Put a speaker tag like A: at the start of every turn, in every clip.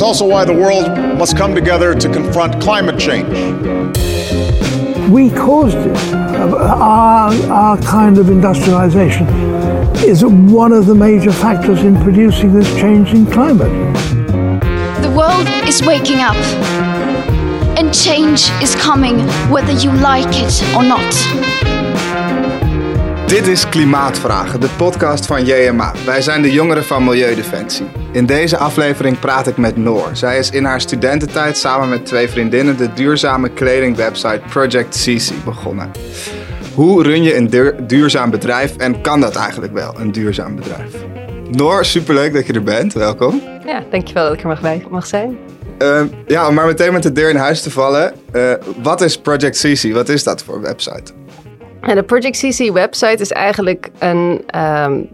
A: It's also why the world must come together to confront climate change.
B: We caused it. Our, our kind of industrialization is one of the major factors in producing this change in climate.
C: The world is waking up. And change is coming whether you like it or not.
D: Dit is Klimaatvragen, de podcast van JMA. Wij zijn de jongeren van Milieudefensie. In deze aflevering praat ik met Noor. Zij is in haar studententijd samen met twee vriendinnen de duurzame kledingwebsite Project CC begonnen. Hoe run je een duurzaam bedrijf en kan dat eigenlijk wel, een duurzaam bedrijf? Noor, superleuk dat je er bent. Welkom.
E: Ja, dankjewel dat ik er mag, bij, mag zijn.
D: Uh, ja, om maar meteen met de deur in huis te vallen. Uh, wat is Project CC? Wat is dat voor website?
E: En de Project CC website is eigenlijk een um,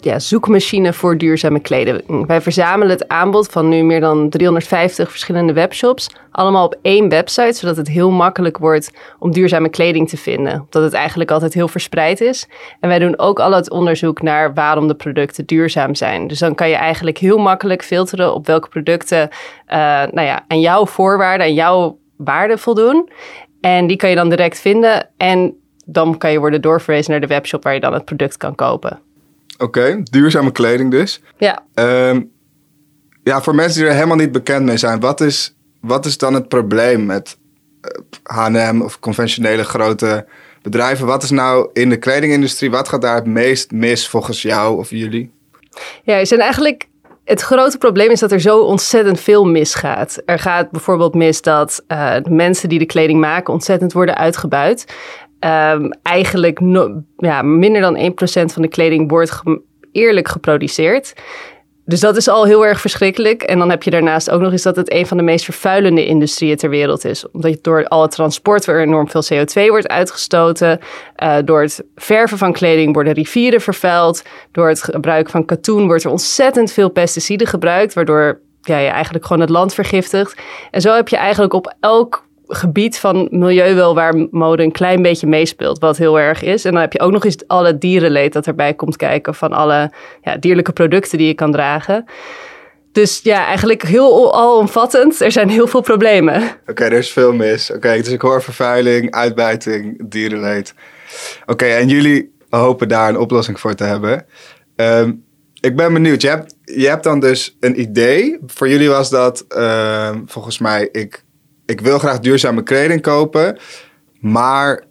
E: ja, zoekmachine voor duurzame kleding. Wij verzamelen het aanbod van nu meer dan 350 verschillende webshops. Allemaal op één website, zodat het heel makkelijk wordt om duurzame kleding te vinden. Omdat het eigenlijk altijd heel verspreid is. En wij doen ook al het onderzoek naar waarom de producten duurzaam zijn. Dus dan kan je eigenlijk heel makkelijk filteren op welke producten uh, nou ja, aan jouw voorwaarden, aan jouw waarden voldoen. En die kan je dan direct vinden. En dan kan je worden doorverwezen naar de webshop waar je dan het product kan kopen.
D: Oké, duurzame kleding dus.
E: Ja.
D: Um, ja, voor mensen die er helemaal niet bekend mee zijn, wat is, wat is dan het probleem met H&M of conventionele grote bedrijven? Wat is nou in de kledingindustrie, wat gaat daar het meest mis volgens jou of jullie?
E: Ja, er zijn eigenlijk het grote probleem is dat er zo ontzettend veel misgaat. Er gaat bijvoorbeeld mis dat uh, de mensen die de kleding maken ontzettend worden uitgebuit. Um, eigenlijk no, ja, minder dan 1% van de kleding wordt eerlijk geproduceerd. Dus dat is al heel erg verschrikkelijk. En dan heb je daarnaast ook nog eens dat het een van de meest vervuilende industrieën ter wereld is. Omdat je door al het transport er enorm veel CO2 wordt uitgestoten. Uh, door het verven van kleding worden rivieren vervuild. Door het gebruik van katoen wordt er ontzettend veel pesticiden gebruikt. Waardoor ja, je eigenlijk gewoon het land vergiftigt. En zo heb je eigenlijk op elk gebied van milieuwelwaarmode een klein beetje meespeelt, wat heel erg is. En dan heb je ook nog eens alle dierenleed dat erbij komt kijken van alle ja, dierlijke producten die je kan dragen. Dus ja, eigenlijk heel alomvattend. Er zijn heel veel problemen.
D: Oké, er is veel mis. Oké, dus ik hoor vervuiling, uitbuiting, dierenleed. Oké, en jullie hopen daar een oplossing voor te hebben. Um, ik ben benieuwd. Je hebt, je hebt dan dus een idee. Voor jullie was dat um, volgens mij, ik ik wil graag duurzame kleding kopen. Maar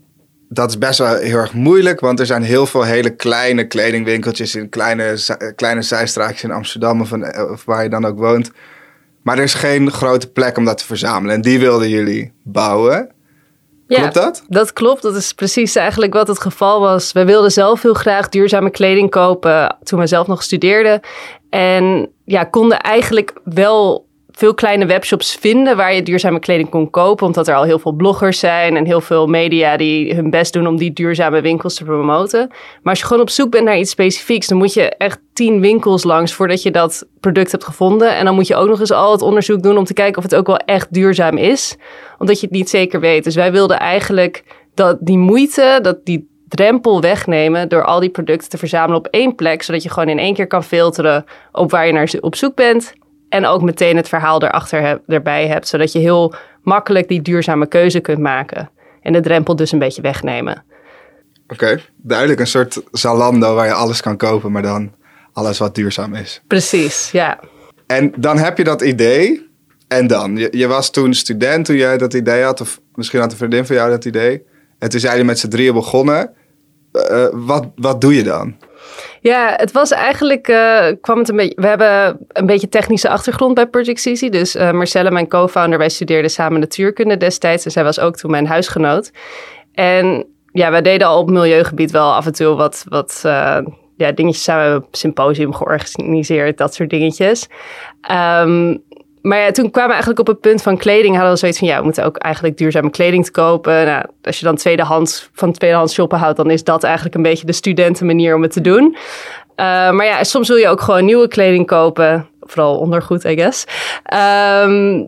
D: dat is best wel heel erg moeilijk. Want er zijn heel veel hele kleine kledingwinkeltjes in kleine, kleine zijstraatjes in Amsterdam of, of waar je dan ook woont. Maar er is geen grote plek om dat te verzamelen. En die wilden jullie bouwen. Klopt
E: ja,
D: dat?
E: Dat klopt. Dat is precies eigenlijk wat het geval was. We wilden zelf heel graag duurzame kleding kopen toen we zelf nog studeerden. En ja, konden eigenlijk wel veel kleine webshops vinden waar je duurzame kleding kon kopen. Omdat er al heel veel bloggers zijn en heel veel media die hun best doen om die duurzame winkels te promoten. Maar als je gewoon op zoek bent naar iets specifieks, dan moet je echt tien winkels langs voordat je dat product hebt gevonden. En dan moet je ook nog eens al het onderzoek doen om te kijken of het ook wel echt duurzaam is. Omdat je het niet zeker weet. Dus wij wilden eigenlijk dat die moeite, dat die drempel wegnemen door al die producten te verzamelen op één plek, zodat je gewoon in één keer kan filteren op waar je naar op zoek bent en ook meteen het verhaal erachter erbij hebt, zodat je heel makkelijk die duurzame keuze kunt maken. En de drempel dus een beetje wegnemen.
D: Oké, duidelijk een soort Zalando waar je alles kan kopen, maar dan alles wat duurzaam is.
E: Precies, ja.
D: En dan heb je dat idee. En dan? Je, je was toen student toen jij dat idee had, of misschien had een vriendin van jou dat idee. En toen zijn jullie met z'n drieën begonnen. Uh, wat, wat doe je dan?
E: Ja, het was eigenlijk, uh, kwam het een beetje, we hebben een beetje technische achtergrond bij Project CC. Dus uh, Marcelle, mijn co-founder, wij studeerden samen natuurkunde destijds. En zij was ook toen mijn huisgenoot. En ja, wij deden al op milieugebied wel af en toe wat, wat uh, ja, dingetjes samen. Symposium georganiseerd, dat soort dingetjes. Um, maar ja, toen kwamen we eigenlijk op het punt van kleding. Hadden we zoiets van, ja, we moeten ook eigenlijk duurzame kleding te kopen. Nou, als je dan tweedehands, van tweedehands shoppen houdt, dan is dat eigenlijk een beetje de studentenmanier om het te doen. Uh, maar ja, soms wil je ook gewoon nieuwe kleding kopen. Vooral ondergoed, I guess. Um,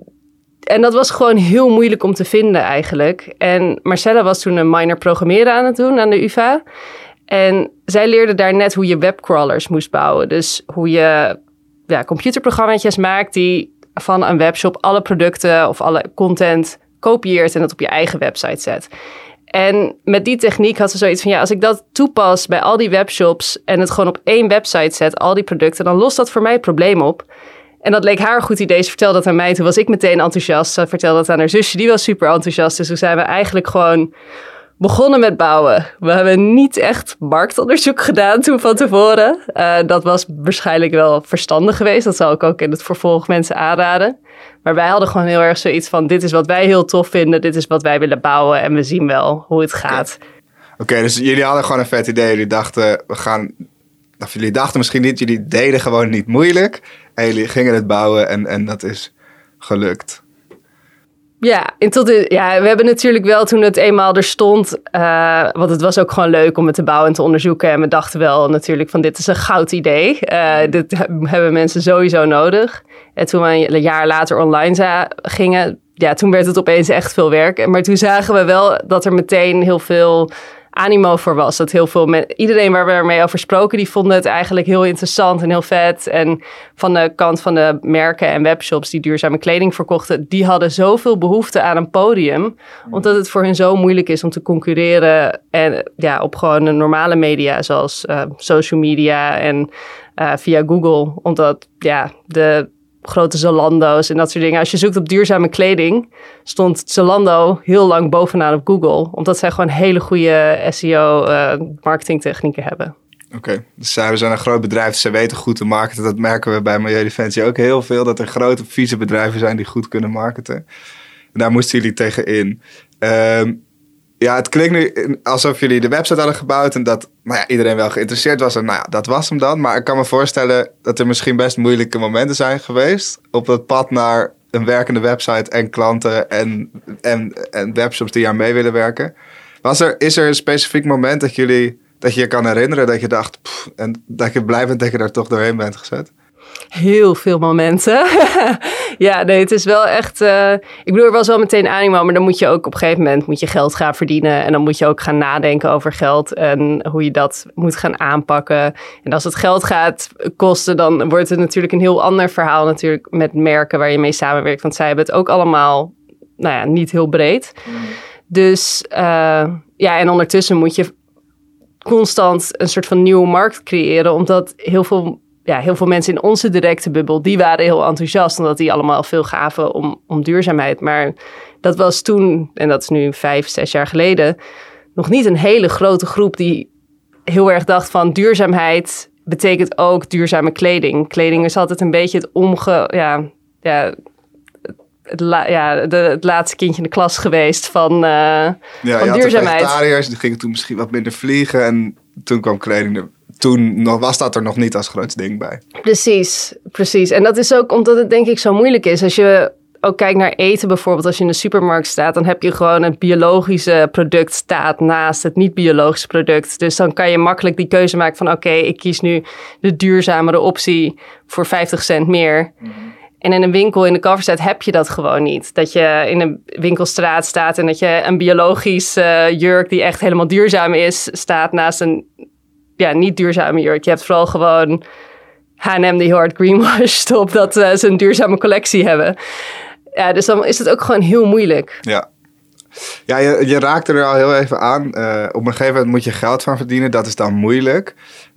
E: en dat was gewoon heel moeilijk om te vinden eigenlijk. En Marcella was toen een minor programmeren aan het doen aan de UvA. En zij leerde daar net hoe je webcrawlers moest bouwen. Dus hoe je ja, computerprogramma's maakt die van een webshop alle producten of alle content kopieert en het op je eigen website zet. En met die techniek had ze zoiets van: ja, als ik dat toepas bij al die webshops en het gewoon op één website zet, al die producten, dan lost dat voor mij het probleem op. En dat leek haar een goed idee. Ze vertelde dat aan mij. Toen was ik meteen enthousiast. Ze vertelde dat aan haar zusje. Die was super enthousiast. Dus toen zijn we eigenlijk gewoon begonnen met bouwen. We hebben niet echt marktonderzoek gedaan toen van tevoren. Uh, dat was waarschijnlijk wel verstandig geweest. Dat zal ik ook in het vervolg mensen aanraden. Maar wij hadden gewoon heel erg zoiets van: dit is wat wij heel tof vinden, dit is wat wij willen bouwen en we zien wel hoe het gaat.
D: Oké, dus jullie hadden gewoon een vet idee. Jullie dachten, we gaan. Of jullie dachten misschien niet, jullie deden gewoon niet moeilijk. En jullie gingen het bouwen en, en dat is gelukt.
E: Ja, en tot ja, we hebben natuurlijk wel toen het eenmaal er stond, uh, want het was ook gewoon leuk om het te bouwen en te onderzoeken. En we dachten wel natuurlijk van dit is een goud idee. Uh, dit hebben mensen sowieso nodig. En toen we een jaar later online gingen, ja, toen werd het opeens echt veel werk. Maar toen zagen we wel dat er meteen heel veel animo voor was. Dat heel veel met iedereen waar we ermee over spraken, die vonden het eigenlijk heel interessant en heel vet. En van de kant van de merken en webshops die duurzame kleding verkochten, die hadden zoveel behoefte aan een podium. Omdat het voor hen zo moeilijk is om te concurreren. En ja, op gewoon de normale media, zoals uh, social media en uh, via Google. Omdat ja, de grote Zalando's en dat soort dingen. Als je zoekt op duurzame kleding, stond Zalando heel lang bovenaan op Google. Omdat zij gewoon hele goede SEO uh, marketingtechnieken hebben.
D: Oké, okay. dus zij zijn een groot bedrijf, ze weten goed te marketen. Dat merken we bij Milieudefensie ook heel veel. Dat er grote, vieze bedrijven zijn die goed kunnen marketen. En daar moesten jullie tegen in. Um, ja, het klinkt nu alsof jullie de website hadden gebouwd en dat nou ja, iedereen wel geïnteresseerd was. En nou ja, dat was hem dan. Maar ik kan me voorstellen dat er misschien best moeilijke momenten zijn geweest op dat pad naar een werkende website en klanten en, en, en webshops die aan mee willen werken. Was er, is er een specifiek moment dat jullie dat je je kan herinneren dat je dacht en dat je blijvend dat je daar toch doorheen bent gezet?
E: Heel veel momenten. ja, nee, het is wel echt. Uh, ik bedoel, er was wel meteen animo, maar dan moet je ook op een gegeven moment moet je geld gaan verdienen. En dan moet je ook gaan nadenken over geld en hoe je dat moet gaan aanpakken. En als het geld gaat kosten, dan wordt het natuurlijk een heel ander verhaal natuurlijk met merken waar je mee samenwerkt. Want zij hebben het ook allemaal, nou ja, niet heel breed. Dus uh, ja, en ondertussen moet je constant een soort van nieuwe markt creëren, omdat heel veel ja, heel veel mensen in onze directe bubbel, die waren heel enthousiast. Omdat die allemaal veel gaven om, om duurzaamheid. Maar dat was toen, en dat is nu vijf, zes jaar geleden, nog niet een hele grote groep die heel erg dacht van duurzaamheid betekent ook duurzame kleding. Kleding is altijd een beetje het omge... Ja, ja, het, ja, de, het laatste kindje in de klas geweest van, uh, ja, van duurzaamheid.
D: die gingen toen misschien wat minder vliegen en toen kwam kleding er toen nog, was dat er nog niet als groot ding bij.
E: Precies, precies. En dat is ook omdat het denk ik zo moeilijk is. Als je ook kijkt naar eten bijvoorbeeld, als je in de supermarkt staat, dan heb je gewoon het biologische product staat naast het niet-biologische product. Dus dan kan je makkelijk die keuze maken van oké, ik kies nu de duurzamere optie voor 50 cent meer. En in een winkel in de coverstaat heb je dat gewoon niet. Dat je in een winkelstraat staat en dat je een biologisch uh, jurk die echt helemaal duurzaam is, staat naast een ja, niet duurzame jurk. Je hebt vooral gewoon H&M die heel hard greenwashed op dat uh, ze een duurzame collectie hebben. Ja, dus dan is het ook gewoon heel moeilijk.
D: Ja. Ja, je, je er al heel even aan. Uh, op een gegeven moment moet je geld van verdienen. Dat is dan moeilijk.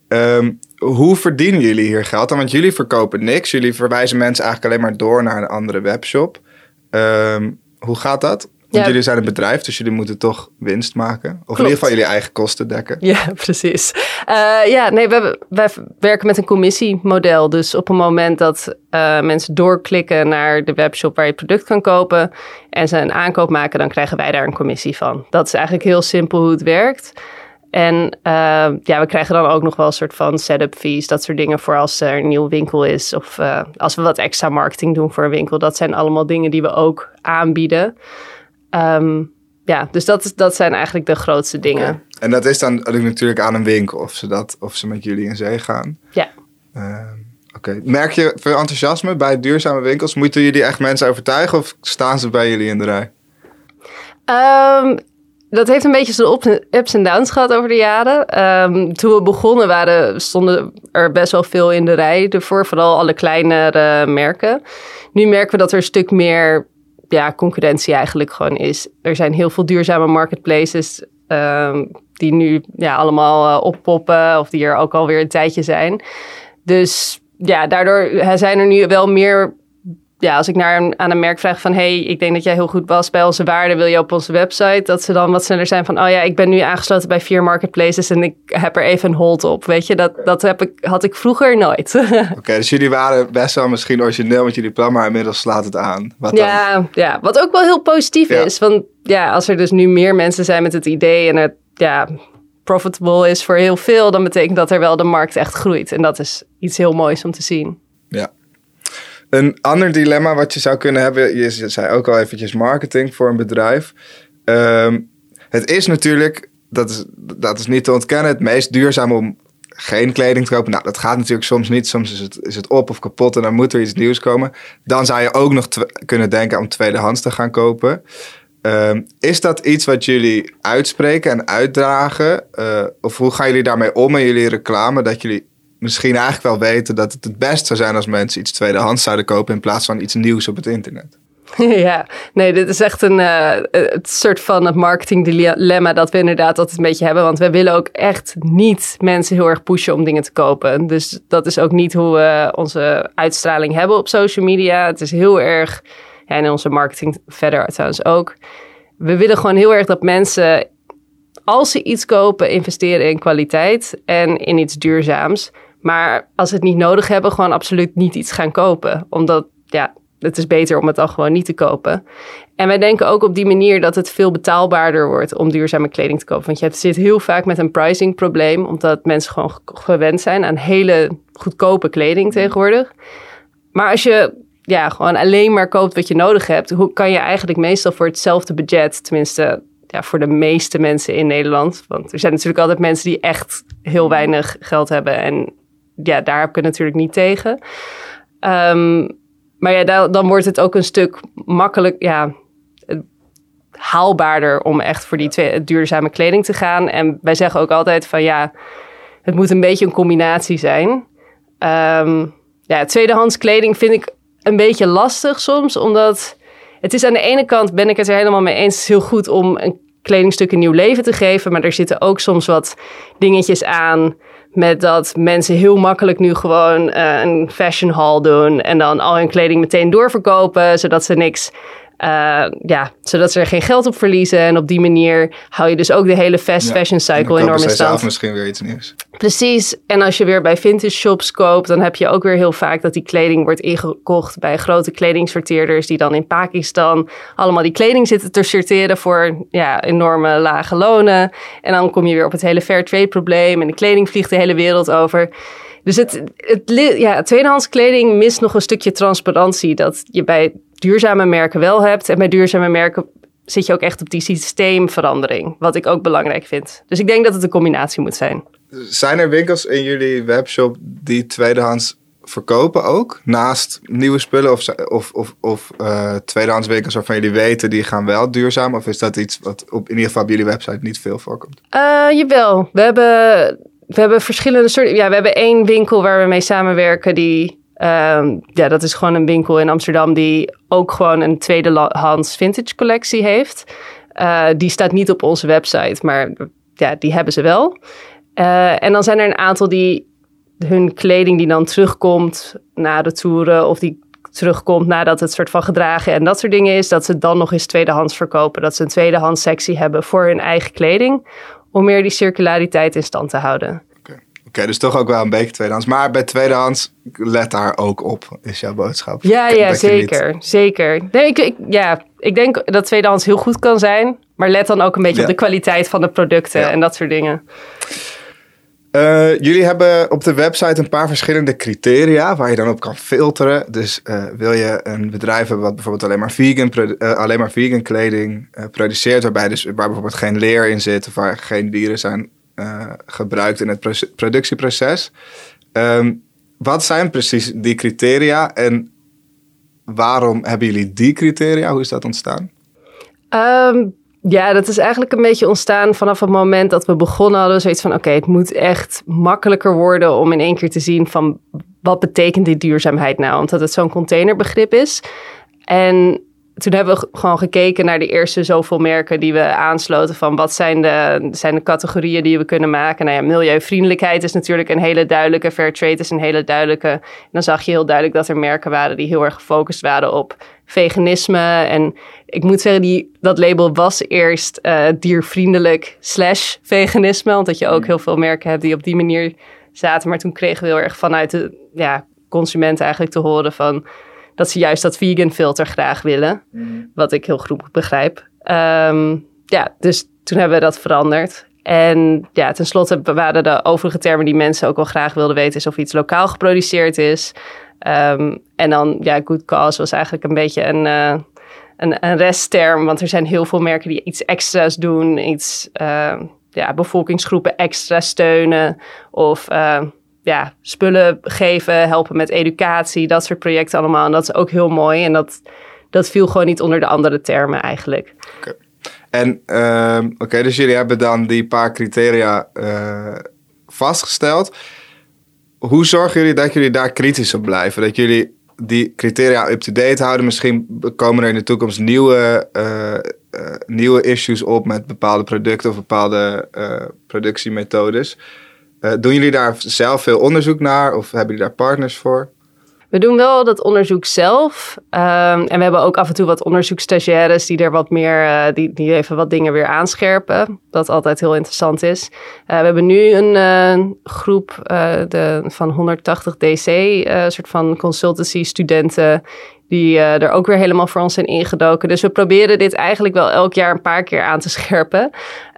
D: Um, hoe verdienen jullie hier geld dan? Want jullie verkopen niks. Jullie verwijzen mensen eigenlijk alleen maar door naar een andere webshop. Um, hoe gaat dat? Want jullie zijn een bedrijf, dus jullie moeten toch winst maken. Of in ieder geval jullie eigen kosten dekken.
E: Ja, precies. Uh, ja, nee, we, wij werken met een commissiemodel. Dus op een moment dat uh, mensen doorklikken naar de webshop waar je product kan kopen en ze een aankoop maken, dan krijgen wij daar een commissie van. Dat is eigenlijk heel simpel hoe het werkt. En uh, ja, we krijgen dan ook nog wel een soort van setup fees, dat soort dingen voor als er een nieuwe winkel is. Of als we wat extra marketing doen voor een winkel. Dat zijn allemaal dingen die we ook aanbieden. Um, ja, dus dat, dat zijn eigenlijk de grootste dingen.
D: En dat is dan natuurlijk aan een winkel of ze, dat, of ze met jullie in zee gaan.
E: Ja.
D: Uh, Oké. Merk je veel enthousiasme bij duurzame winkels? Moeten jullie echt mensen overtuigen of staan ze bij jullie in de rij?
E: Um, dat heeft een beetje zijn ups en downs gehad over de jaren. Ehm, toen we begonnen waren, stonden er best wel veel in de rij ervoor. Vooral alle kleinere merken. Nu merken we dat er een stuk meer ja, concurrentie eigenlijk gewoon is. Er zijn heel veel duurzame marketplaces ehm, die nu ja, allemaal uh, oppoppen. Of die er ook alweer een tijdje zijn. Dus ja, daardoor zijn er nu wel meer ja, als ik naar een, aan een merk vraag van... hey, ik denk dat jij heel goed was bij onze waarden, wil je op onze website? Dat ze dan wat sneller zijn van... oh ja, ik ben nu aangesloten bij vier marketplaces... en ik heb er even een hold op, weet je? Dat, dat heb ik, had ik vroeger nooit.
D: Oké, dus jullie waren best wel misschien origineel met jullie plan... maar inmiddels slaat het aan.
E: Wat ja, ja, wat ook wel heel positief is. Want ja, als er dus nu meer mensen zijn met het idee... en het ja, profitable is voor heel veel... dan betekent dat er wel de markt echt groeit. En dat is iets heel moois om te zien.
D: Ja, een ander dilemma wat je zou kunnen hebben, je zei ook al eventjes marketing voor een bedrijf. Ehm, het is natuurlijk, dat is, dat is niet te ontkennen, het meest duurzaam om geen kleding te kopen. Nou, dat gaat natuurlijk soms niet. Soms is het, is het op of kapot en dan moet er iets nieuws komen. Dan zou je ook nog kunnen denken om tweedehands te gaan kopen. Ehm, is dat iets wat jullie uitspreken en uitdragen? Uh, of hoe gaan jullie daarmee om in jullie reclame? Dat jullie misschien eigenlijk wel weten dat het het best zou zijn als mensen iets tweedehands zouden kopen in plaats van iets nieuws op het internet.
E: Ja, nee, dit is echt een uh, het soort van het marketing dilemma dat we inderdaad altijd een beetje hebben. Want we willen ook echt niet mensen heel erg pushen om dingen te kopen. Dus dat is ook niet hoe we onze uitstraling hebben op social media. Het is heel erg, en onze marketing verder trouwens ook. We willen gewoon heel erg dat mensen, als ze iets kopen, investeren in kwaliteit en in iets duurzaams. Maar als ze het niet nodig hebben, gewoon absoluut niet iets gaan kopen. Omdat, ja, het is beter om het dan gewoon niet te kopen. En wij denken ook op die manier dat het veel betaalbaarder wordt om duurzame kleding te kopen. Want je zit heel vaak met een pricing probleem, omdat mensen gewoon gewend zijn aan hele goedkope kleding tegenwoordig. Maar als je ja, gewoon alleen maar koopt wat je nodig hebt, hoe kan je eigenlijk meestal voor hetzelfde budget, tenminste ja, voor de meeste mensen in Nederland. Want er zijn natuurlijk altijd mensen die echt heel weinig geld hebben en ja, daar heb ik het natuurlijk niet tegen. Ehm, maar ja, dan wordt het ook een stuk makkelijk, ja, haalbaarder om echt voor die twee, duurzame kleding te gaan. En wij zeggen ook altijd van ja, het moet een beetje een combinatie zijn. Um, ja, tweedehands kleding vind ik een beetje lastig soms, omdat het is aan de ene kant, ben ik het er helemaal mee eens, heel goed om een kledingstuk een nieuw leven te geven. Maar er zitten ook soms wat dingetjes aan met dat mensen heel makkelijk nu gewoon uh, een fashion hall doen en dan al hun kleding meteen doorverkopen, zodat ze niks uh, ja, zodat ze er geen geld op verliezen. En op die manier hou je dus ook de hele fast fashion cycle enorm in stand.
D: misschien weer iets nieuws.
E: Precies. En als je weer bij vintage shops koopt, dan heb je ook weer heel vaak dat die kleding wordt ingekocht bij grote kledingsorteerders die dan in Pakistan allemaal die kleding zitten te sorteren voor ja, enorme lage lonen. En dan kom je weer op het hele fair trade probleem en de kleding vliegt de hele wereld over. Dus het, het, ja, tweedehands kleding mist nog een stukje transparantie. Dat je bij duurzame merken wel hebt. En bij duurzame merken zit je ook echt op die systeemverandering. Wat ik ook belangrijk vind. Dus ik denk dat het een combinatie moet zijn.
D: Zijn er winkels in jullie webshop die tweedehands verkopen ook? Naast nieuwe spullen of, of, of, of uh, tweedehands winkels waarvan jullie weten die gaan wel duurzaam? Of is dat iets wat op, in ieder geval op jullie website niet veel voorkomt?
E: Uh, jawel. We hebben we hebben verschillende soorten. Ja, we hebben één winkel waar we mee samenwerken. Die, um, ja, dat is gewoon een winkel in Amsterdam die ook gewoon een tweedehands vintage collectie heeft. Uh, die staat niet op onze website, maar ja, die hebben ze wel. Uh, en dan zijn er een aantal die hun kleding die dan terugkomt na de toeren of die terugkomt nadat het soort van gedragen en dat soort dingen is, dat ze dan nog eens tweedehands verkopen. Dat ze een tweedehands sectie hebben voor hun eigen kleding om meer die circulariteit in stand te houden.
D: Oké, dus toch ook wel een beetje tweedehands. Maar bij tweedehands, let daar ook op, is jouw boodschap.
E: Ja, ja zeker. Zeker. Nee, ik, ik, ja, ik denk dat tweedehands heel goed kan zijn. Maar let dan ook een beetje op de kwaliteit van de producten en dat soort dingen.
D: Uh, jullie hebben op de website een paar verschillende criteria waar je dan op kan filteren. Dus uh, wil je een bedrijf hebben wat bijvoorbeeld alleen maar vegan, uh, alleen maar vegan kleding produceert, waarbij dus, waar bijvoorbeeld geen leer in zit of waar geen dieren zijn gebruikt in het productieproces. Um, wat zijn precies die criteria en waarom hebben jullie die criteria? Hoe is dat ontstaan?
E: Um, Ja, dat is eigenlijk een beetje ontstaan vanaf het moment dat we begonnen hadden. Zoiets van, oké, het moet echt makkelijker worden om in één keer te zien van wat betekent die duurzaamheid nou? Omdat het zo'n containerbegrip is. En toen hebben we gewoon gekeken naar de eerste zoveel merken die we aansloten. Van wat zijn de, zijn de categorieën die we kunnen maken? Nou ja, milieuvriendelijkheid is natuurlijk een hele duidelijke. Fairtrade is een hele duidelijke. En dan zag je heel duidelijk dat er merken waren die heel erg gefocust waren op veganisme. En ik moet zeggen, die, dat label was eerst uh, diervriendelijk slash veganisme. Omdat je ook heel veel merken hebt die op die manier zaten. Maar toen kregen we heel erg vanuit de ja, consumenten eigenlijk te horen van dat ze juist dat vegan filter graag willen. Wat ik heel goed begrijp. Um, ja, dus toen hebben we dat veranderd. En ja, tenslotte waren de overige termen die mensen ook wel graag wilden weten, is of iets lokaal geproduceerd is. Um, en dan, ja, good cause was eigenlijk een beetje een, uh, een, een, restterm, want er zijn heel veel merken die iets extra's doen, iets, uh, ja, bevolkingsgroepen extra steunen of uh, ja, spullen geven, helpen met educatie, dat soort projecten allemaal. En dat is ook heel mooi. En dat, dat viel gewoon niet onder de andere termen eigenlijk.
D: Okay. En uh, oké, dus jullie hebben dan die paar criteria uh, vastgesteld. Hoe zorgen jullie dat jullie daar kritisch op blijven? Dat jullie die criteria up-to-date houden? Misschien komen er in de toekomst nieuwe, uh, uh, nieuwe issues op met bepaalde producten of bepaalde productiemethodes. Uh, doen jullie daar zelf veel onderzoek naar of hebben jullie daar partners voor?
E: We doen wel dat onderzoek zelf. Um, en we hebben ook af en toe wat onderzoekstagiaires die er wat meer, uh, die, die even wat dingen weer aanscherpen. Dat altijd heel interessant is. Uh, we hebben nu een groep de, van 180 DC, soort van consultancy studenten die uh, er ook weer helemaal voor ons zijn ingedoken. Dus we proberen dit eigenlijk wel elk jaar een paar keer aan te scherpen.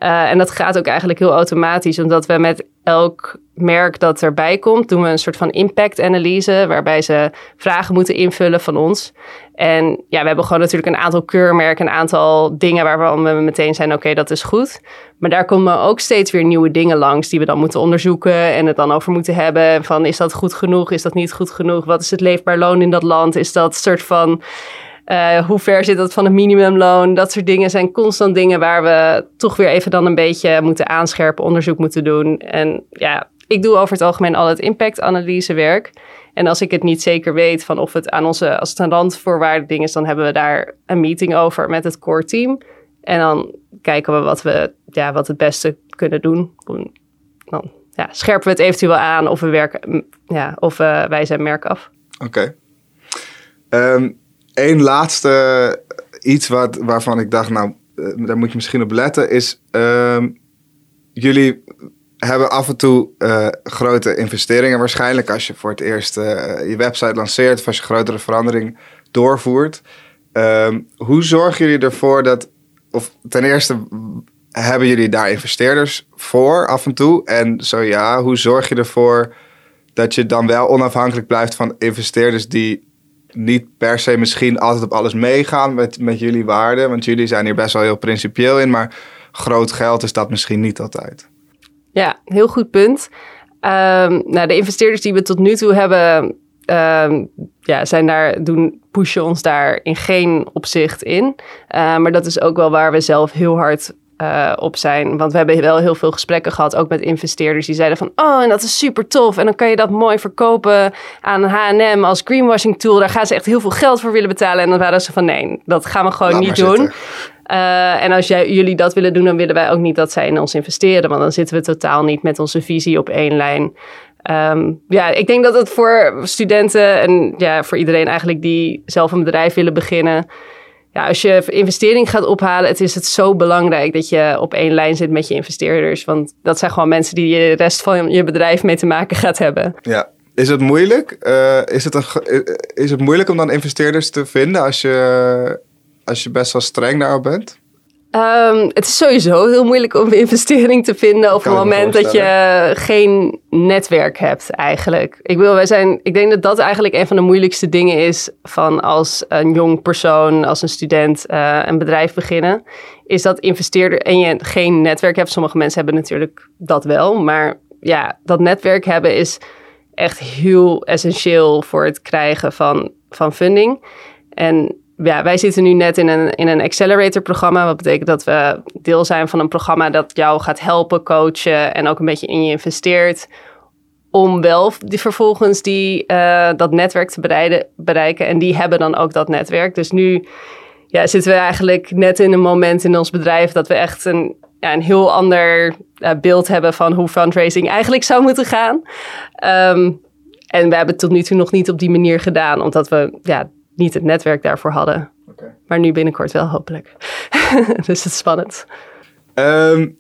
E: Uh, en dat gaat ook eigenlijk heel automatisch, omdat we met elk merk dat erbij komt, doen we een soort van impact-analyse, waarbij ze vragen moeten invullen van ons. En ja, we hebben gewoon natuurlijk een aantal keurmerken, een aantal dingen waarvan we meteen zijn, oké, dat is goed. Maar daar komen ook steeds weer nieuwe dingen langs die we dan moeten onderzoeken en het dan over moeten hebben. Van is dat goed genoeg? Is dat niet goed genoeg? Wat is het leefbaar loon in dat land? Is dat soort van uh, hoe ver zit dat van het minimumloon? Dat soort dingen zijn constant dingen waar we toch weer even dan een beetje moeten aanscherpen, onderzoek moeten doen. En ja, ik doe over het algemeen al het impactanalysewerk. En als ik het niet zeker weet van of het aan onze, als het een randvoorwaarde ding is, dan hebben we daar een meeting over met het core team. En dan kijken we wat we, ja, wat het beste kunnen doen. Dan ja, scherpen we het eventueel aan of we werken, ja, of wij zijn merk af.
D: Oké. Okay. Um, Eén laatste iets wat, waarvan ik dacht, nou, uh, daar moet je misschien op letten, is uh, jullie hebben af en toe uh, grote investeringen waarschijnlijk als je voor het eerst uh, je website lanceert of als je grotere verandering doorvoert. Ehm, hoe zorgen jullie ervoor dat, of ten eerste, hebben jullie daar investeerders voor af en toe? En zo ja, hoe zorg je ervoor dat je dan wel onafhankelijk blijft van investeerders die niet per se misschien altijd op alles meegaan met, met jullie waarden. Want jullie zijn hier best wel heel principieel in, maar groot geld is dat misschien niet altijd.
E: Ja, heel goed punt. Um, nou, de investeerders die we tot nu toe hebben, um, ja, zijn daar, doen, pushen ons daar in geen opzicht in. Uh, maar dat is ook wel waar we zelf heel hard uh, op zijn. Want we hebben wel heel veel gesprekken gehad, ook met investeerders die zeiden van, oh, en dat is super tof. En dan kan je dat mooi verkopen aan H&M als greenwashing tool. Daar gaan ze echt heel veel geld voor willen betalen. En dan waren ze van, nee, dat gaan we gewoon Laat niet doen. Uh, en als jij, jullie dat willen doen, dan willen wij ook niet dat zij in ons investeren. Want dan zitten we totaal niet met onze visie op één lijn. Um, ja, ik denk dat het voor studenten en ja, voor iedereen eigenlijk die zelf een bedrijf willen beginnen ja, als je investering gaat ophalen, het is het zo belangrijk dat je op één lijn zit met je investeerders. Want dat zijn gewoon mensen die je de rest van je bedrijf mee te maken gaat hebben.
D: Ja. Is het moeilijk? Uh, is, het een, is het moeilijk om dan investeerders te vinden als je, als je best wel streng daarop bent?
E: Um, het is sowieso heel moeilijk om investering te vinden op het moment dat je geen netwerk hebt eigenlijk. Ik, wil, wij zijn, ik denk dat dat eigenlijk een van de moeilijkste dingen is van als een jong persoon, als een student uh, een bedrijf beginnen. Is dat investeerder en je geen netwerk hebt. Sommige mensen hebben natuurlijk dat wel, maar ja, dat netwerk hebben is echt heel essentieel voor het krijgen van, van funding. En ja, wij zitten nu net in een, in een accelerator-programma. Wat betekent dat we deel zijn van een programma dat jou gaat helpen, coachen en ook een beetje in je investeert. Om wel die, vervolgens die, uh, dat netwerk te bereiden, bereiken. En die hebben dan ook dat netwerk. Dus nu ja, zitten we eigenlijk net in een moment in ons bedrijf dat we echt een, ja, een heel ander uh, beeld hebben van hoe fundraising eigenlijk zou moeten gaan. Um, en we hebben het tot nu toe nog niet op die manier gedaan, omdat we ja, niet het netwerk daarvoor hadden. Okay. Maar nu binnenkort wel, hopelijk. dus het is spannend.
D: Um,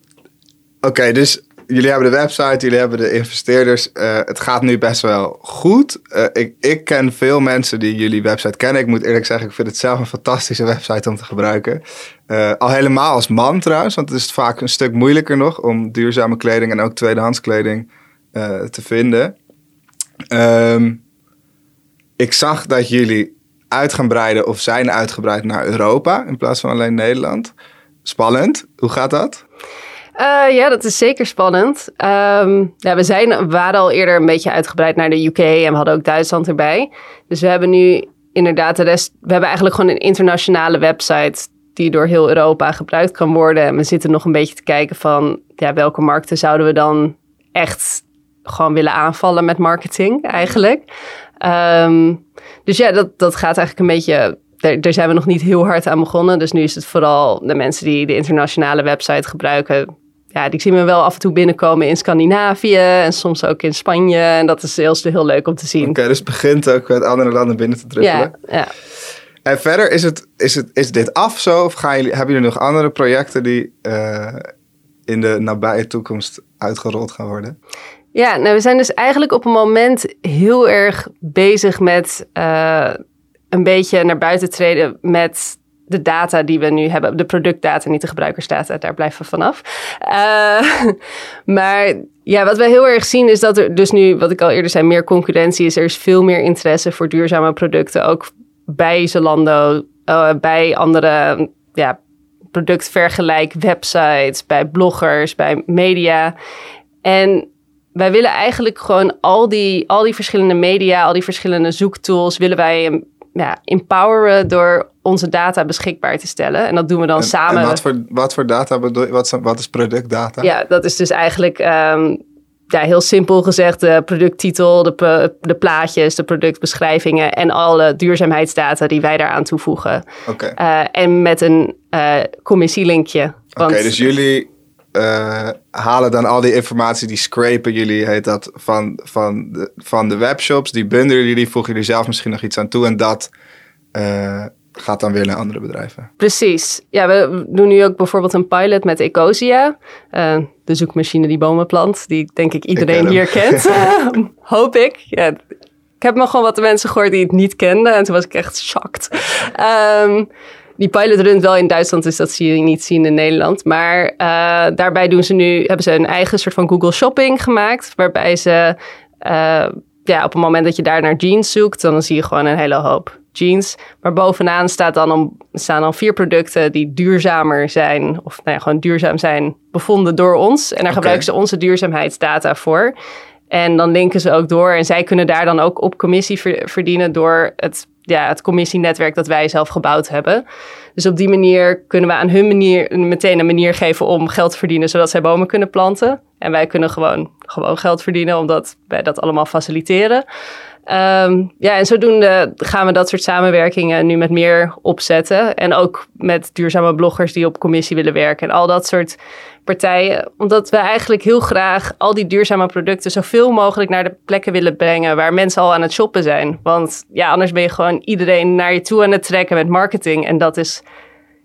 D: Oké, dus jullie hebben de website, jullie hebben de investeerders. Uh, het gaat nu best wel goed. Uh, ik, ik ken veel mensen die jullie website kennen. Ik moet eerlijk zeggen, ik vind het zelf een fantastische website om te gebruiken. Uh, al helemaal als man trouwens, want het is vaak een stuk moeilijker nog om duurzame kleding en ook tweedehands kleding te vinden. Um, ik zag dat jullie uit gaan breiden of zijn uitgebreid naar Europa in plaats van alleen Nederland. Spannend. Hoe gaat dat?
E: Uh, ja, dat is zeker spannend. Um, ja, we zijn, waren al eerder een beetje uitgebreid naar de UK en we hadden ook Duitsland erbij. Dus we hebben nu inderdaad de rest. We hebben eigenlijk gewoon een internationale website die door heel Europa gebruikt kan worden. En we zitten nog een beetje te kijken van ja, welke markten zouden we dan echt gewoon willen aanvallen met marketing eigenlijk. Um, dus ja, dat, dat gaat eigenlijk een beetje. Daar, daar zijn we nog niet heel hard aan begonnen. Dus nu is het vooral de mensen die de internationale website gebruiken. Ja, die zien we wel af en toe binnenkomen in Scandinavië en soms ook in Spanje. En dat is heel, heel leuk om te zien.
D: Oké, dus het begint ook met andere landen binnen te drukken.
E: Ja, ja.
D: En verder, is, het, is, het, is dit af zo? Of gaan jullie, hebben jullie nog andere projecten die uh, in de nabije toekomst uitgerold gaan worden?
E: Ja, nou, we zijn dus eigenlijk op een moment heel erg bezig met uh, een beetje naar buiten treden met de data die we nu hebben. De productdata, niet de gebruikersdata, daar blijven we vanaf. Uh, maar ja, wat we heel erg zien is dat er dus nu, wat ik al eerder zei, meer concurrentie is. Er is veel meer interesse voor duurzame producten, ook bij Zalando, uh, bij andere ja, productvergelijk websites, bij bloggers, bij media. En wij willen eigenlijk gewoon al die, al die verschillende media, al die verschillende zoektools, willen wij ja, empoweren door onze data beschikbaar te stellen. En dat doen we dan samen.
D: En wat voor, wat voor data bedoel je? Wat, wat is productdata?
E: Ja, dat is dus eigenlijk um, ja, heel simpel gezegd de producttitel, de, de plaatjes, de productbeschrijvingen en alle duurzaamheidsdata die wij daaraan toevoegen.
D: Oké.
E: Uh, en met een uh, commissielinkje.
D: Oké, dus jullie uh, halen dan al die informatie, die scrapen jullie, heet dat, van, van, de, van de webshops. Die bundelen jullie, voegen jullie zelf misschien nog iets aan toe. En dat uh, gaat dan weer naar andere bedrijven.
E: Precies. Ja, we doen nu ook bijvoorbeeld een pilot met Ecosia. Uh, de zoekmachine die bomen plant, die denk ik iedereen ik hier kent. Hoop ik. Ja, ik heb nog gewoon wat mensen gehoord die het niet kenden. En toen was ik echt shocked. Um, die pilot runt wel in Duitsland, dus dat zie je niet zien in Nederland. Maar uh, daarbij doen ze nu, hebben ze een eigen soort van Google Shopping gemaakt. Waarbij ze, uh, ja, op het moment dat je daar naar jeans zoekt, dan zie je gewoon een hele hoop jeans. Maar bovenaan staat dan om, staan dan vier producten die duurzamer zijn, of nou ja, gewoon duurzaam zijn, bevonden door ons. En daar gebruiken ze onze duurzaamheidsdata voor. En dan linken ze ook door. En zij kunnen daar dan ook op commissie verdienen door het ja, het commissienetwerk dat wij zelf gebouwd hebben. Dus op die manier kunnen we aan hun manier meteen een manier geven om geld te verdienen, zodat zij bomen kunnen planten. En wij kunnen gewoon, gewoon geld verdienen, omdat wij dat allemaal faciliteren. Um, ja, en zodoende gaan we dat soort samenwerkingen nu met meer opzetten. En ook met duurzame bloggers die op commissie willen werken en al dat soort partijen. Omdat we eigenlijk heel graag al die duurzame producten zoveel mogelijk naar de plekken willen brengen waar mensen al aan het shoppen zijn. Want ja, anders ben je gewoon iedereen naar je toe aan het trekken met marketing. En dat is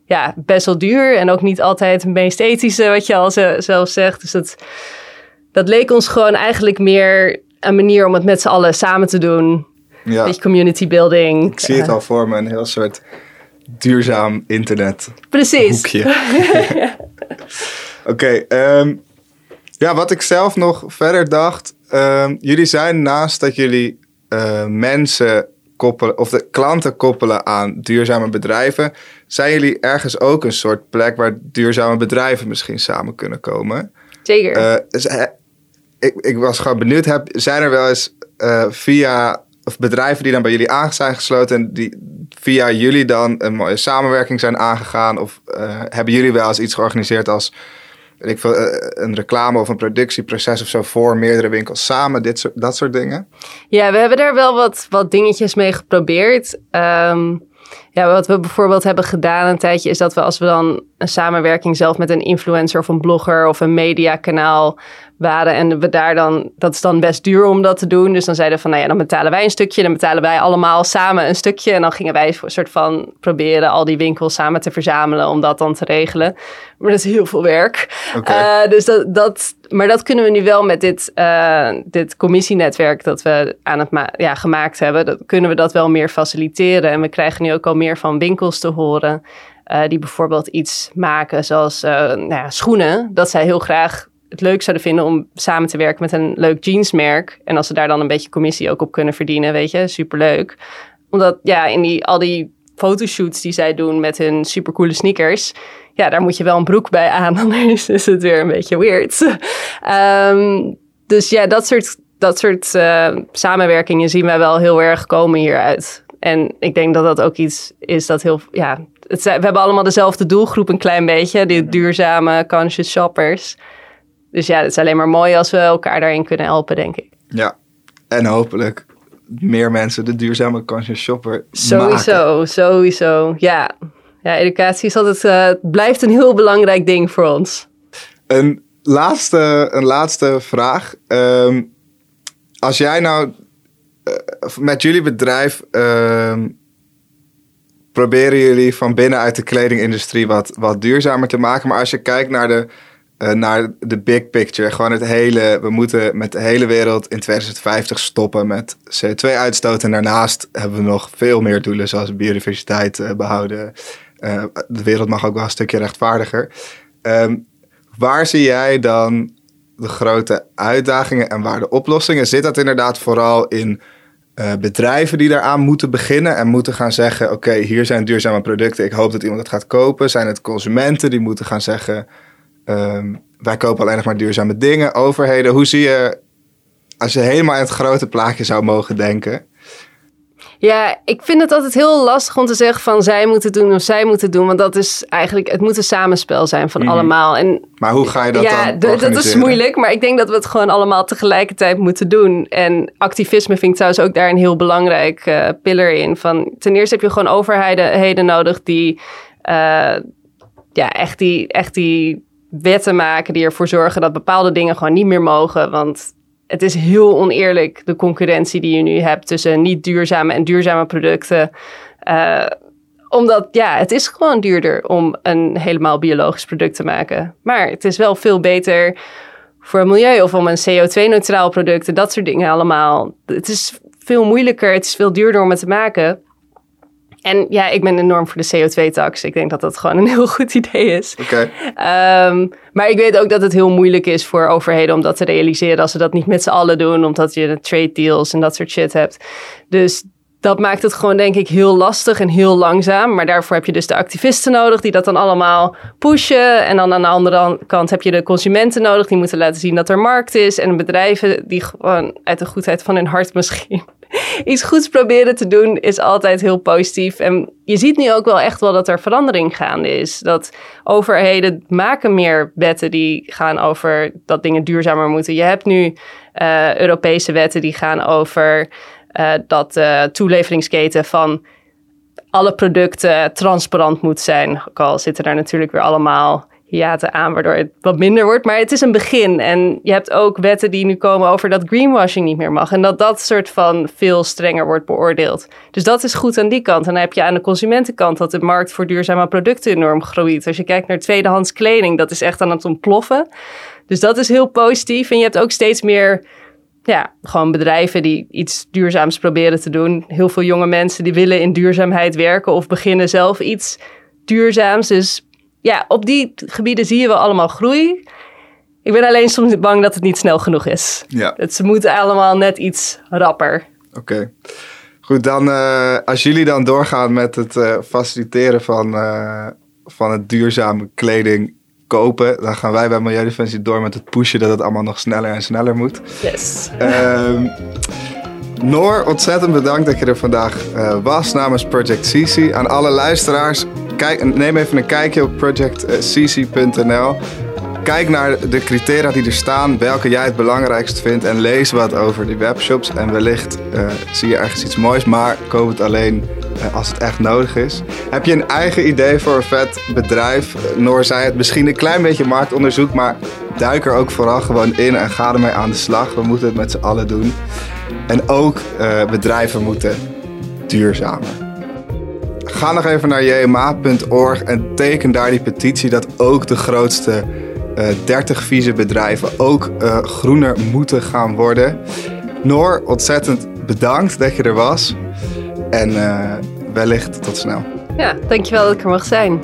E: ja, best wel duur en ook niet altijd het meest ethische, wat je al zelf zegt. Dus dat, dat leek ons gewoon eigenlijk meer een manier om het met z'n allen samen te doen. Ja. Beetje community building.
D: Ik zie het al voor me, een heel soort duurzaam internet.
E: Precies.
D: Oké, ehm, ja, wat ik zelf nog verder dacht. Um, jullie zijn naast dat jullie uh, mensen koppelen, of de klanten koppelen aan duurzame bedrijven, zijn jullie ergens ook een soort plek waar duurzame bedrijven misschien samen kunnen komen?
E: Zeker.
D: Uh, ik, ik was gewoon benieuwd, heb, zijn er wel eens uh, via of bedrijven die dan bij jullie aan zijn gesloten en die via jullie dan een mooie samenwerking zijn aangegaan? Of eh, hebben jullie wel eens iets georganiseerd als ik eh, een reclame of een productieproces of zo voor meerdere winkels samen? Dit soort, dat soort dingen?
E: Ja, we hebben daar wel wat, wat dingetjes mee geprobeerd. Ehm, ja, wat we bijvoorbeeld hebben gedaan een tijdje is dat we als we dan een samenwerking zelf met een influencer of een blogger of een mediakanaal waren en we daar dan, dat is dan best duur om dat te doen. Dus dan zeiden we van, nou ja, dan betalen wij een stukje, dan betalen wij allemaal samen een stukje. En dan gingen wij een soort van proberen al die winkels samen te verzamelen om dat dan te regelen. Maar dat is heel veel werk.
D: Okay.
E: Uh, dus dat, dat, maar dat kunnen we nu wel met dit, uh, dit commissienetwerk dat we aan het ja, gemaakt hebben. Dat kunnen we dat wel meer faciliteren. En we krijgen nu ook al meer van winkels te horen. Uh, die bijvoorbeeld iets maken zoals nou ja, schoenen. Dat zij heel graag het leuk zouden vinden om samen te werken met een leuk jeansmerk. En als ze daar dan een beetje commissie ook op kunnen verdienen, weet je, superleuk. Omdat ja, in die, al die fotoshoots die zij doen met hun supercoole sneakers, ja, daar moet je wel een broek bij aan, anders is het weer een beetje weird. um, dus ja, dat soort, dat soort uh, samenwerkingen zien wij wel heel erg komen hieruit. En ik denk dat dat ook iets is dat heel, ja, het, we hebben allemaal dezelfde doelgroep een klein beetje, die duurzame conscious shoppers. Dus ja, het is alleen maar mooi als we elkaar daarin kunnen helpen, denk ik.
D: Ja, en hopelijk meer mensen de duurzame conscious shopper
E: Sowieso,
D: maken.
E: sowieso. Ja. ja, educatie is altijd, uh, blijft een heel belangrijk ding voor ons.
D: Een laatste, een laatste vraag. Um, als jij nou met jullie bedrijf uh, proberen jullie van binnenuit de kledingindustrie wat, wat duurzamer te maken. Maar als je kijkt naar de uh, naar de big picture. Gewoon het hele, we moeten met de hele wereld in 2050 stoppen met CO2-uitstoot. En daarnaast hebben we nog veel meer doelen, zoals biodiversiteit uh, behouden. De wereld mag ook wel een stukje rechtvaardiger. Um, waar zie jij dan de grote uitdagingen en waar de oplossingen? Zit dat inderdaad vooral in bedrijven die daaraan moeten beginnen en moeten gaan zeggen: Oké, hier zijn duurzame producten. Ik hoop dat iemand het gaat kopen. Zijn het consumenten die moeten gaan zeggen: Um, wij kopen alleen nog maar duurzame dingen. Overheden, hoe zie je, als je helemaal in het grote plaatje zou mogen denken?
E: Ja, ik vind het altijd heel lastig om te zeggen van zij moeten doen of zij moeten doen. Want dat is eigenlijk, het moet een samenspel zijn van mm. allemaal. En,
D: maar hoe ga je dat
E: ja,
D: dan
E: dat is moeilijk. Maar ik denk dat we het gewoon allemaal tegelijkertijd moeten doen. En activisme vind ik trouwens ook daar een heel belangrijk uh, pillar in. Van, ten eerste heb je gewoon overheden nodig die, uh, ja, echt die, echt die wetten maken die ervoor zorgen dat bepaalde dingen gewoon niet meer mogen. Want het is heel oneerlijk, de concurrentie die je nu hebt tussen niet duurzame en duurzame producten. Uh, omdat, ja, het is gewoon duurder om een helemaal biologisch product te maken. Maar het is wel veel beter voor het milieu of om een CO2-neutraal product en dat soort dingen allemaal. Het is veel moeilijker, het is veel duurder om het te maken. En ja, ik ben enorm voor de CO2-tax. Ik denk dat dat gewoon een heel goed idee is.
D: Oké.
E: Okay. Um, maar ik weet ook dat het heel moeilijk is voor overheden om dat te realiseren als ze dat niet met z'n allen doen, omdat je de trade deals en dat soort shit hebt. Dus dat maakt het gewoon, denk ik, heel lastig en heel langzaam. Maar daarvoor heb je dus de activisten nodig die dat dan allemaal pushen. En dan aan de andere kant heb je de consumenten nodig die moeten laten zien dat er markt is. En bedrijven die gewoon uit de goedheid van hun hart misschien iets goeds proberen te doen, is altijd heel positief. En je ziet nu ook wel echt wel dat er verandering gaande is. Dat overheden maken meer wetten die gaan over dat dingen duurzamer moeten. Je hebt nu uh, Europese wetten die gaan over uh, dat de toeleveringsketen van alle producten transparant moet zijn. Ook al zitten daar natuurlijk weer allemaal hiaten aan, waardoor het wat minder wordt. Maar het is een begin. En je hebt ook wetten die nu komen over dat greenwashing niet meer mag. En dat dat soort van veel strenger wordt beoordeeld. Dus dat is goed aan die kant. En dan heb je aan de consumentenkant dat de markt voor duurzame producten enorm groeit. Als je kijkt naar tweedehands kleding, dat is echt aan het ontploffen. Dus dat is heel positief. En je hebt ook steeds meer ja, gewoon bedrijven die iets duurzaams proberen te doen. Heel veel jonge mensen die willen in duurzaamheid werken of beginnen zelf iets duurzaams. Dus ja, op die gebieden zie je wel allemaal groei. Ik ben alleen soms bang dat het niet snel genoeg is.
D: Ja.
E: Het, ze moeten allemaal net iets rapper.
D: Oké. Okay. Goed, dan uh, als jullie dan doorgaan met het uh, faciliteren van, uh, van het duurzame kleding kopen, dan gaan wij bij Milieudefensie door met het pushen dat het allemaal nog sneller en sneller moet.
E: Yes.
D: Um, Noor, ontzettend bedankt dat je er vandaag was namens Project CC. Aan alle luisteraars, kijk, neem even een kijkje op projectcc.nl. Kijk naar de criteria die er staan, welke jij het belangrijkst vindt en lees wat over die webshops. En wellicht uh, zie je ergens iets moois, maar koop het alleen uh, als het echt nodig is. Heb je een eigen idee voor een vet bedrijf? Noor zei het misschien een klein beetje marktonderzoek, maar duik er ook vooral gewoon in en ga ermee aan de slag. We moeten het met z'n allen doen. En ook uh, bedrijven moeten duurzamer. Ga nog even naar jma.org en teken daar die petitie dat ook de grootste uh, 30 vieze bedrijven ook uh, groener moeten gaan worden. Noor, ontzettend bedankt dat je er was. En wellicht tot snel.
E: Ja, dankjewel dat ik er mag zijn.